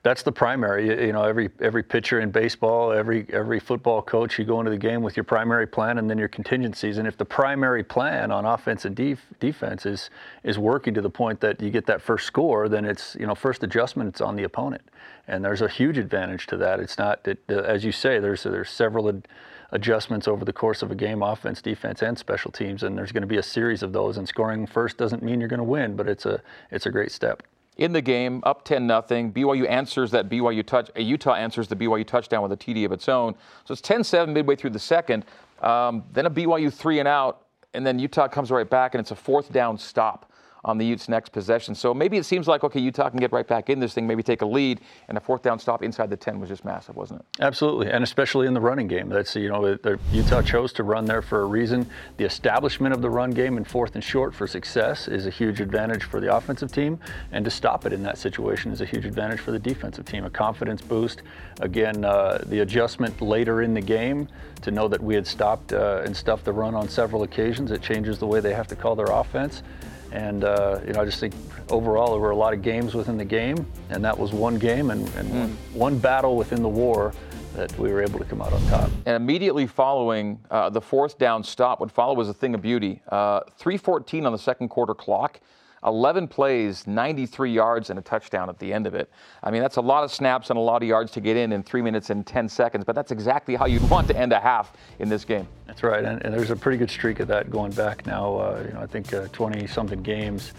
that's the primary. You know, every every pitcher in baseball, every every football coach, you go into the game with your primary plan and then your contingencies. And if the primary plan on offense and def- defense is is working to the point that you get that first score, then it's you know first adjustment it's on the opponent, and there's a huge advantage to that. It's not that, uh, as you say, there's there's several. Ad- adjustments over the course of a game, offense, defense, and special teams, and there's going to be a series of those. And scoring first doesn't mean you're going to win, but it's a it's a great step in the game, up 10 nothing. BYU answers that BYU touch. Uh, Utah answers the BYU touchdown with a TD of its own. So it's 10-7 midway through the second. Um, then a BYU three and out, and then Utah comes right back, and it's a fourth down stop on the Utes' next possession. So maybe it seems like, okay, Utah can get right back in this thing, maybe take a lead, and a fourth down stop inside the 10 was just massive, wasn't it? Absolutely, and especially in the running game. That's, you know, Utah chose to run there for a reason. The establishment of the run game in fourth and short for success is a huge advantage for the offensive team, and to stop it in that situation is a huge advantage for the defensive team. A confidence boost. Again, uh, the adjustment later in the game to know that we had stopped uh, and stuffed the run on several occasions, it changes the way they have to call their offense. And uh, you know, I just think overall there were a lot of games within the game, and that was one game and, and mm. one, battle within the war that we were able to come out on top. And immediately following uh, the fourth down stop, what followed was a thing of beauty. Uh, 3:14 on the second quarter clock. 11 plays, 93 yards, and a touchdown at the end of it. I mean, that's a lot of snaps and a lot of yards to get in in three minutes and 10 seconds, but that's exactly how you'd want to end a half in this game. That's right, and, and there's a pretty good streak of that going back now. Uh, you know, I think 20 uh, something games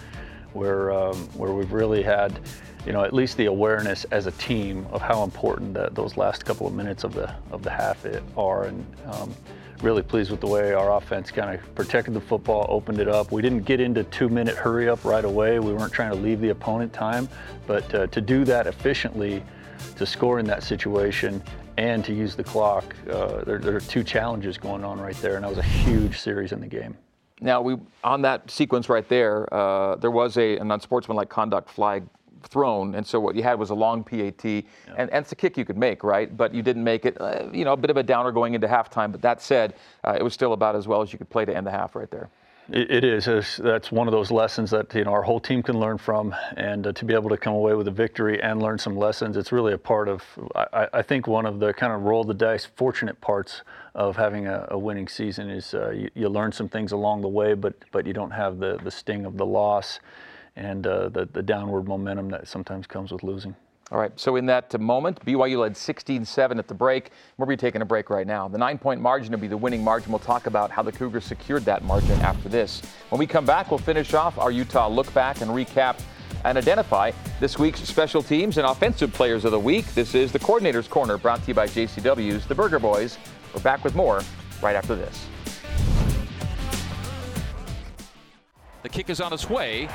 where um, where we've really had, you know, at least the awareness as a team of how important that, those last couple of minutes of the of the half are, and um, really pleased with the way our offense kind of protected the football, opened it up. We didn't get into two minute hurry up right away. We weren't trying to leave the opponent time, but uh, to do that efficiently, to score in that situation, and to use the clock, uh, there, there are two challenges going on right there, and that was a huge series in the game. Now, we on that sequence right there, uh, there was a, an unsportsmanlike conduct flag thrown, and so what you had was a long PAT, yeah. and, and it's a kick you could make, right? But you didn't make it. Uh, you know, a bit of a downer going into halftime. But that said, uh, it was still about as well as you could play to end the half right there. It is. That's one of those lessons that you know our whole team can learn from, and uh, to be able to come away with a victory and learn some lessons, it's really a part of. I, I think one of the kind of roll the dice, fortunate parts of having a, a winning season is uh, you, you, learn some things along the way, but but you don't have the the sting of the loss and uh, the, the downward momentum that sometimes comes with losing. All right, so in that moment, BYU led 16-7 at the break. We'll be taking a break right now. The nine-point margin will be the winning margin. We'll talk about how the Cougars secured that margin after this. When we come back, we'll finish off our Utah look back and recap and identify this week's special teams and offensive players of the week. This is the Coordinator's Corner, brought to you by JCW's The Burger Boys. We're back with more right after this. The kick is on its way.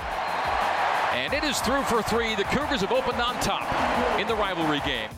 And it is through for three. The Cougars have opened on top in the rivalry game.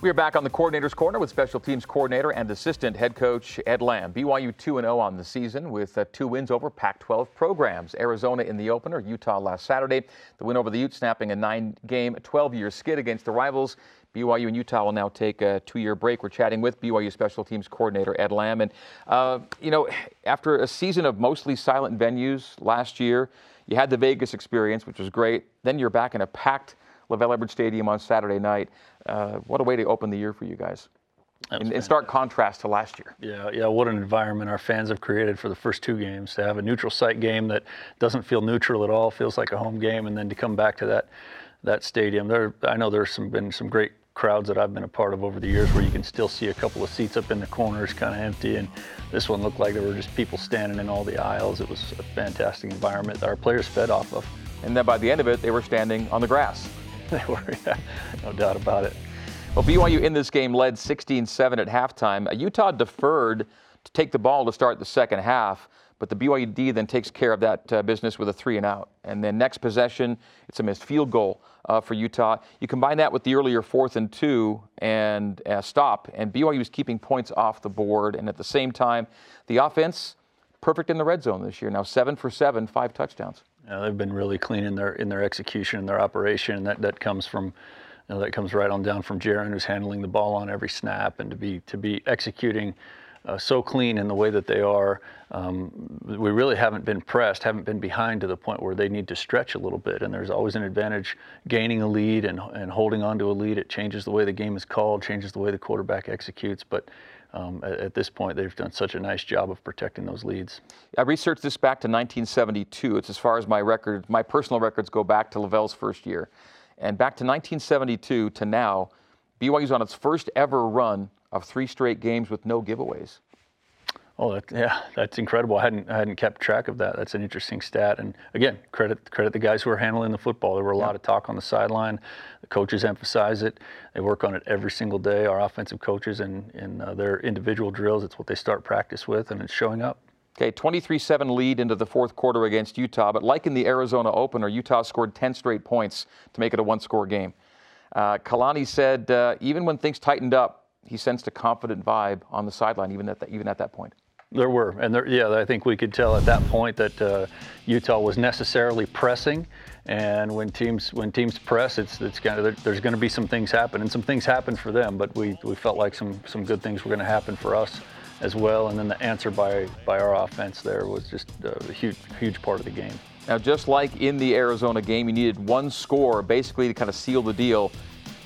We are back on the coordinator's corner with special teams coordinator and assistant head coach Ed Lamb. BYU 2 0 on the season with uh, two wins over Pac 12 programs. Arizona in the opener, Utah last Saturday. The win over the Utes, snapping a nine game, 12 year skid against the rivals. BYU and Utah will now take a two year break. We're chatting with BYU special teams coordinator Ed Lamb. And, uh, you know, after a season of mostly silent venues last year, you had the Vegas experience, which was great. Then you're back in a packed LaVell Edwards Stadium on Saturday night. Uh, what a way to open the year for you guys. In, in, stark contrast to last year. Yeah, yeah. What an environment our fans have created for the first two games. To have a neutral site game that doesn't feel neutral at all, feels like a home game, and then to come back to that that stadium. There, I know there's some been some great crowds that I've been a part of over the years where you can still see a couple of seats up in the corners kind of empty and this one looked like there were just people standing in all the aisles. It was a fantastic environment that our players fed off of. And then by the end of it, they were standing on the grass. they were, yeah, no doubt about it. Well, BYU in this game led 16-7 at halftime. Uh, Utah deferred to take the ball to start the second half. But the BYU then takes care of that uh, business with a three and out. And then next possession, it's a missed field goal uh, for Utah. You combine that with the earlier fourth and two and uh, stop, and BYU is keeping points off the board. And at the same time, the offense perfect in the red zone this year. Now seven for seven, five touchdowns. Yeah, they've been really clean in their in their execution and their operation. And that that comes from. You know, that comes right on down from Jaren, who's handling the ball on every snap, and to be to be executing uh, so clean in the way that they are. Um, we really haven't been pressed, haven't been behind to the point where they need to stretch a little bit. And there's always an advantage gaining a lead and, and holding on to a lead. It changes the way the game is called, changes the way the quarterback executes. But um, at, at, this point, they've done such a nice job of protecting those leads. I researched this back to 1972. It's as far as my record, my personal records go back to LaVell's first year. And back to 1972 to now, BYU's on its first ever run of three straight games with no giveaways. Oh, that, yeah, that's incredible. I hadn't I hadn't kept track of that. That's an interesting stat. And again, credit credit the guys who are handling the football. There were a yeah. lot of talk on the sideline. The coaches emphasize it. They work on it every single day. Our offensive coaches and in, in uh, their individual drills, it's what they start practice with, and it's showing up. Okay, 23 7 lead into the fourth quarter against Utah, but like in the Arizona opener, Utah scored 10 straight points to make it a one score game. Uh, Kalani said uh, even when things tightened up, he sensed a confident vibe on the sideline, even at, the, even at that point. There were, and there, yeah, I think we could tell at that point that uh, Utah was necessarily pressing. And when teams when teams press, it's it's kind of there's going to be some things happen, and some things happen for them. But we, we felt like some some good things were going to happen for us as well. And then the answer by by our offense there was just a huge huge part of the game. Now, just like in the Arizona game, you needed one score basically to kind of seal the deal.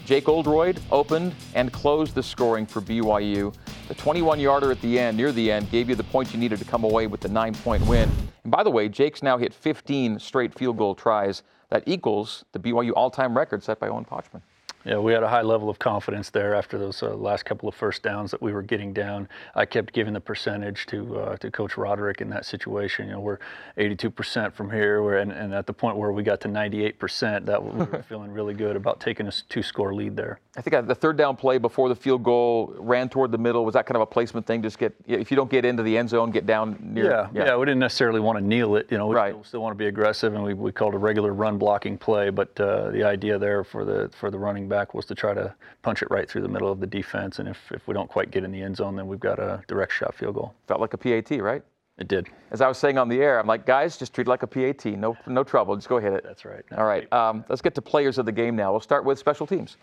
Jake Oldroyd opened and closed the scoring for BYU. The 21 yarder at the end, near the end, gave you the points you needed to come away with the nine point win. And by the way, Jake's now hit 15 straight field goal tries. That equals the BYU all time record set by Owen Pochman. Yeah, we had a high level of confidence there after those uh, last couple of first downs that we were getting down. I kept giving the percentage to uh, to Coach Roderick in that situation. You know, we're 82% from here, we're, and, and at the point where we got to 98%, that we were feeling really good about taking a two-score lead there. I think the third down play before the field goal ran toward the middle. Was that kind of a placement thing? Just get if you don't get into the end zone, get down near. Yeah, yeah. yeah we didn't necessarily want to kneel it. You know, we right. still, still, want to be aggressive, and we, we called a regular run blocking play. But uh, the idea there for the for the running back was to try to punch it right through the middle of the defense. And if, if we don't quite get in the end zone, then we've got a direct shot field goal. Felt like a PAT, right? It did. As I was saying on the air, I'm like, guys, just treat it like a PAT. No, no trouble. Just go hit it. That's right. All right. Um, let's get to players of the game now. We'll start with special teams.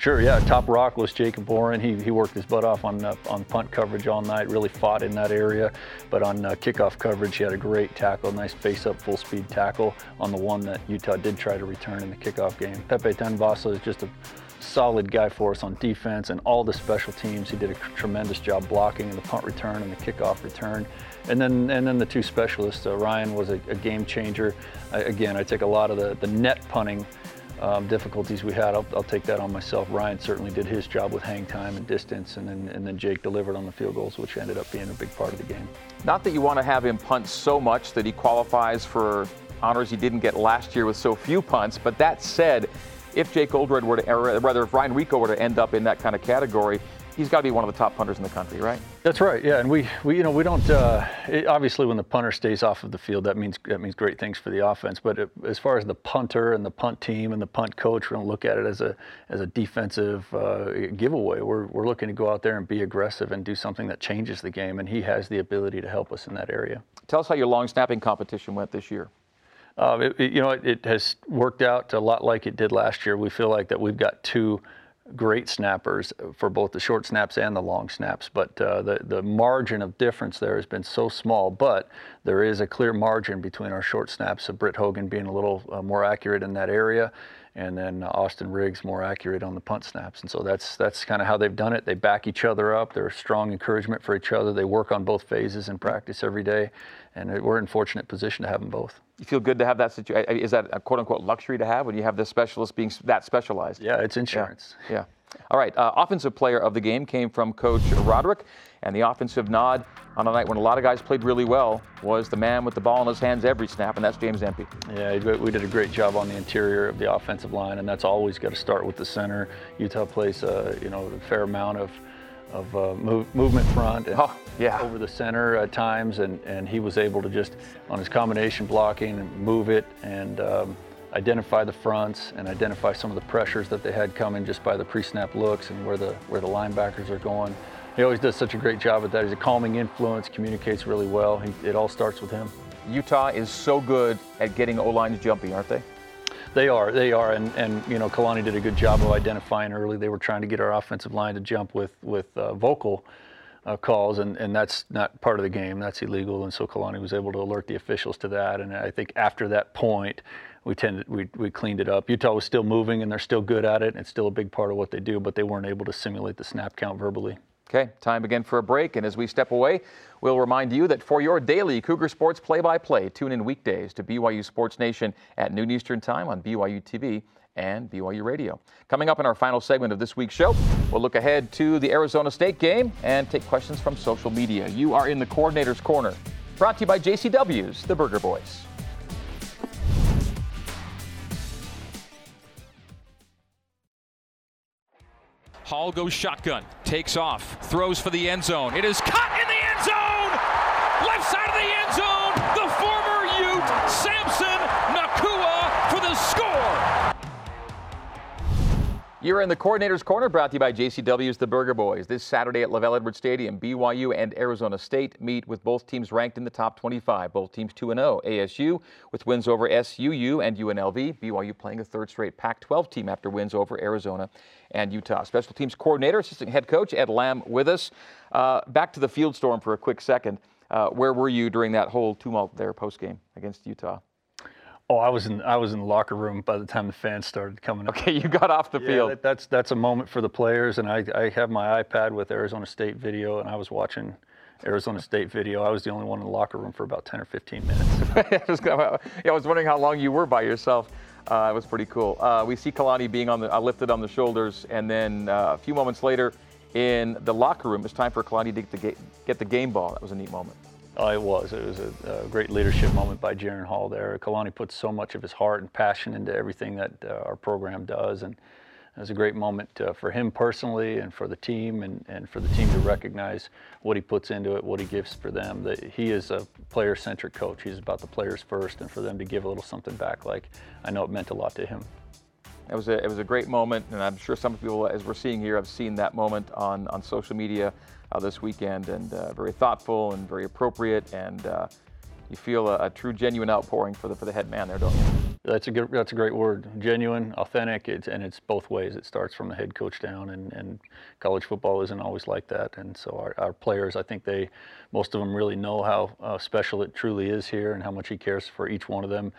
Sure, yeah. Top rock was Jacob Boren. He, he worked his butt off on uh, on punt coverage all night. Really fought in that area, but on uh, kickoff coverage, he had a great tackle, nice face up, full speed tackle on the one that Utah did try to return in the kickoff game. Pepe Tanbasa is just a solid guy for us on defense and all the special teams. He did a tremendous job blocking in the punt return and the kickoff return. And then and then the two specialists. Uh, Ryan was a, a game changer. I, again, I take a lot of the, the net punting um, difficulties we had, I'll, I'll, take that on myself. Ryan certainly did his job with hang time and distance, and then, and then Jake delivered on the field goals, which ended up being a big part of the game. Not that you want to have him punt so much that he qualifies for honors he didn't get last year with so few punts, but that said, if Jake Oldroyd were to, or rather, if Ryan Rehkow were to end up in that kind of category, he's got to be one of the top punters in the country, right? That's right. Yeah, and we, we you know we don't uh, it, obviously when the punter stays off of the field that means that means great things for the offense. But it, as far as the punter and the punt team and the punt coach, we don't look at it as a as a defensive uh, giveaway. We're we're looking to go out there and be aggressive and do something that changes the game, and he has the ability to help us in that area. Tell us how your long snapping competition went this year. Uh, it, it, you know, it, it, has worked out a lot like it did last year. We feel like that we've got two great snappers for both the short snaps and the long snaps. But uh, the the margin of difference there has been so small. But there is a clear margin between our short snaps. of Britt Hogan being a little uh, more accurate in that area, and then Austin Riggs more accurate on the punt snaps. And so that's that's kind of how they've done it. They back each other up. They're strong encouragement for each other. They work on both phases in practice every day, and we're in fortunate position to have them both. You feel good to have that situation. Is that a quote unquote luxury to have when you have the specialist being that specialized? Yeah, it's insurance. Yeah. yeah. All right. Uh, offensive player of the game came from Coach Roderick, and the offensive nod on a night when a lot of guys played really well was the man with the ball in his hands every snap, and that's James Empey. Yeah, we did a great job on the interior of the offensive line, and that's always got to start with the center. Utah plays, uh, you know, a fair amount of of uh, move, movement front and oh, yeah. over the center at times, and, and he was able to just on his combination blocking and move it and um, identify the fronts and identify some of the pressures that they had coming just by the pre-snap looks and where the where the linebackers are going. He always does such a great job at that. He's a calming influence, communicates really well. He, it all starts with him. Utah is so good at getting O lines jumpy, aren't they? They are, they are, and and you know Kalani did a good job of identifying early. They were trying to get our offensive line to jump with with uh, vocal uh, calls, and and that's not part of the game. That's illegal, and so Kalani was able to alert the officials to that. And I think after that point, we tended we we cleaned it up. Utah was still moving, and they're still good at it. And It's still a big part of what they do, but they weren't able to simulate the snap count verbally. Okay, time again for a break. And as we step away, we'll remind you that for your daily Cougar Sports play by play, tune in weekdays to BYU Sports Nation at noon Eastern Time on BYU TV and BYU Radio. Coming up in our final segment of this week's show, we'll look ahead to the Arizona State game and take questions from social media. You are in the Coordinator's Corner, brought to you by JCW's The Burger Boys. Hall goes shotgun, takes off, throws for the end zone. It is caught in the end zone! left side of the end zone. You're in the Coordinator's Corner, brought to you by JCW's The Burger Boys. This Saturday at LaVell Edwards Stadium, BYU and Arizona State meet with both teams ranked in the top 25. Both teams 2 0. ASU with wins over SUU and UNLV. BYU playing a third straight Pac 12 team after wins over Arizona and Utah. Special Teams Coordinator, Assistant Head Coach Ed Lamb with us. Uh, back to the field storm for a quick second. Uh, where were you during that whole tumult there post game against Utah? Oh, I was in I was in the locker room by the time the fans started coming. Up. Okay, you got off the yeah, field. That, that's that's a moment for the players, and I, I have my iPad with Arizona State video, and I was watching Arizona State video. I was the only one in the locker room for about 10 or 15 minutes. I, was, I was wondering how long you were by yourself. Uh, it was pretty cool. Uh, we see Kalani being on the uh, lifted on the shoulders, and then uh, a few moments later, in the locker room, it's time for Kalani to get the, get the game ball. That was a neat moment. Oh, it was. It was a, a, great leadership moment by Jaren Hall there. Kalani puts so much of his heart and passion into everything that uh, our program does, and it was a great moment uh, for him personally and for the team, and, and for the team to recognize what he puts into it, what he gives for them. That he is a player-centric coach. He's about the players first, and for them to give a little something back, like I know it meant a lot to him. It was a, it was a great moment, and I'm sure some people, as we're seeing here, have seen that moment on, on social media this weekend, and uh, very thoughtful and very appropriate, and uh, you feel a, a, true, genuine outpouring for the for the head man there, don't you? That's a good, that's a great word. Genuine, authentic, it's, and it's both ways. It starts from the head coach down, and, and college football isn't always like that. And so our, our players, I think they, most of them really know how uh, special it truly is here, and how much he cares for each one of them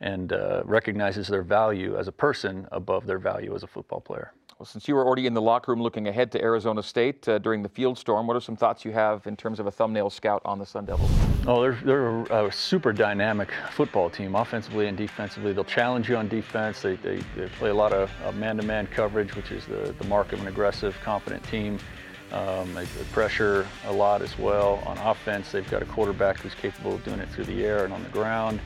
and uh, recognizes their value as a person above their value as a football player. Well, since you were already in the locker room looking ahead to Arizona State uh, during the field storm, what are some thoughts you have in terms of a thumbnail scout on the Sun Devils? Oh, they're, they're a super dynamic football team, offensively and defensively. They'll challenge you on defense. They, they, they play a lot of man to man coverage, which is the, the mark of an aggressive, confident team. Um, they pressure a lot as well. On offense, they've got a quarterback who's capable of doing it through the air and on the ground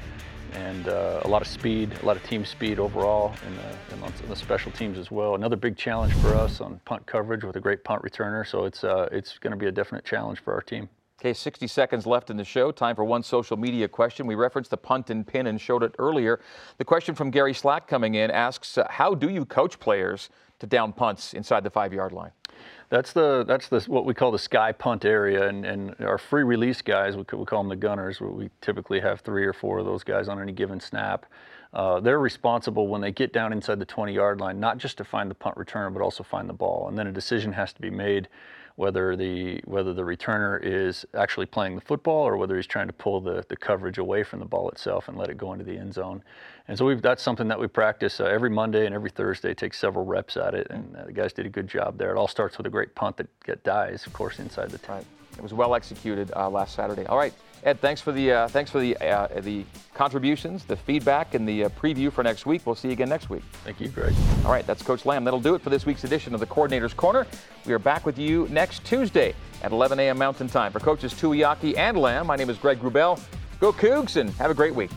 and uh, a lot of speed, a lot of team speed overall in the, in the, special teams as well. Another big challenge for us on punt coverage with a great punt returner, so it's, uh, it's going to be a definite challenge for our team. Okay, 60 seconds left in the show. Time for one social media question. We referenced the punt and pin and showed it earlier. The question from Gary Slack coming in asks, uh, how do you coach players to down punts inside the five-yard line? That's the that's the what we call the sky punt area, and, and our free release guys we, we call them the gunners. We typically have three or four of those guys on any given snap. Uh, they're responsible when they get down inside the 20 yard line, not just to find the punt returner, but also find the ball. And then a decision has to be made whether the whether the returner is actually playing the football or whether he's trying to pull the, the coverage away from the ball itself and let it go into the end zone. And so we've that's something that we practice uh, every Monday and every Thursday. Take several reps at it, and uh, the guys did a good job there. It all starts with a great punt that get dies, of course, inside the ten. Right. It was well executed uh, last Saturday. All right, Ed, thanks for the uh, thanks for the uh, the contributions, the feedback, and the uh, preview for next week. We'll see you again next week. Thank you, Greg. All right, that's Coach Lamb. That'll do it for this week's edition of the Coordinator's Corner. We are back with you next Tuesday at 11 a.m. Mountain Time. For coaches Tuiaki and Lamb, my name is Greg Wrubell. Go Cougs and have a great week.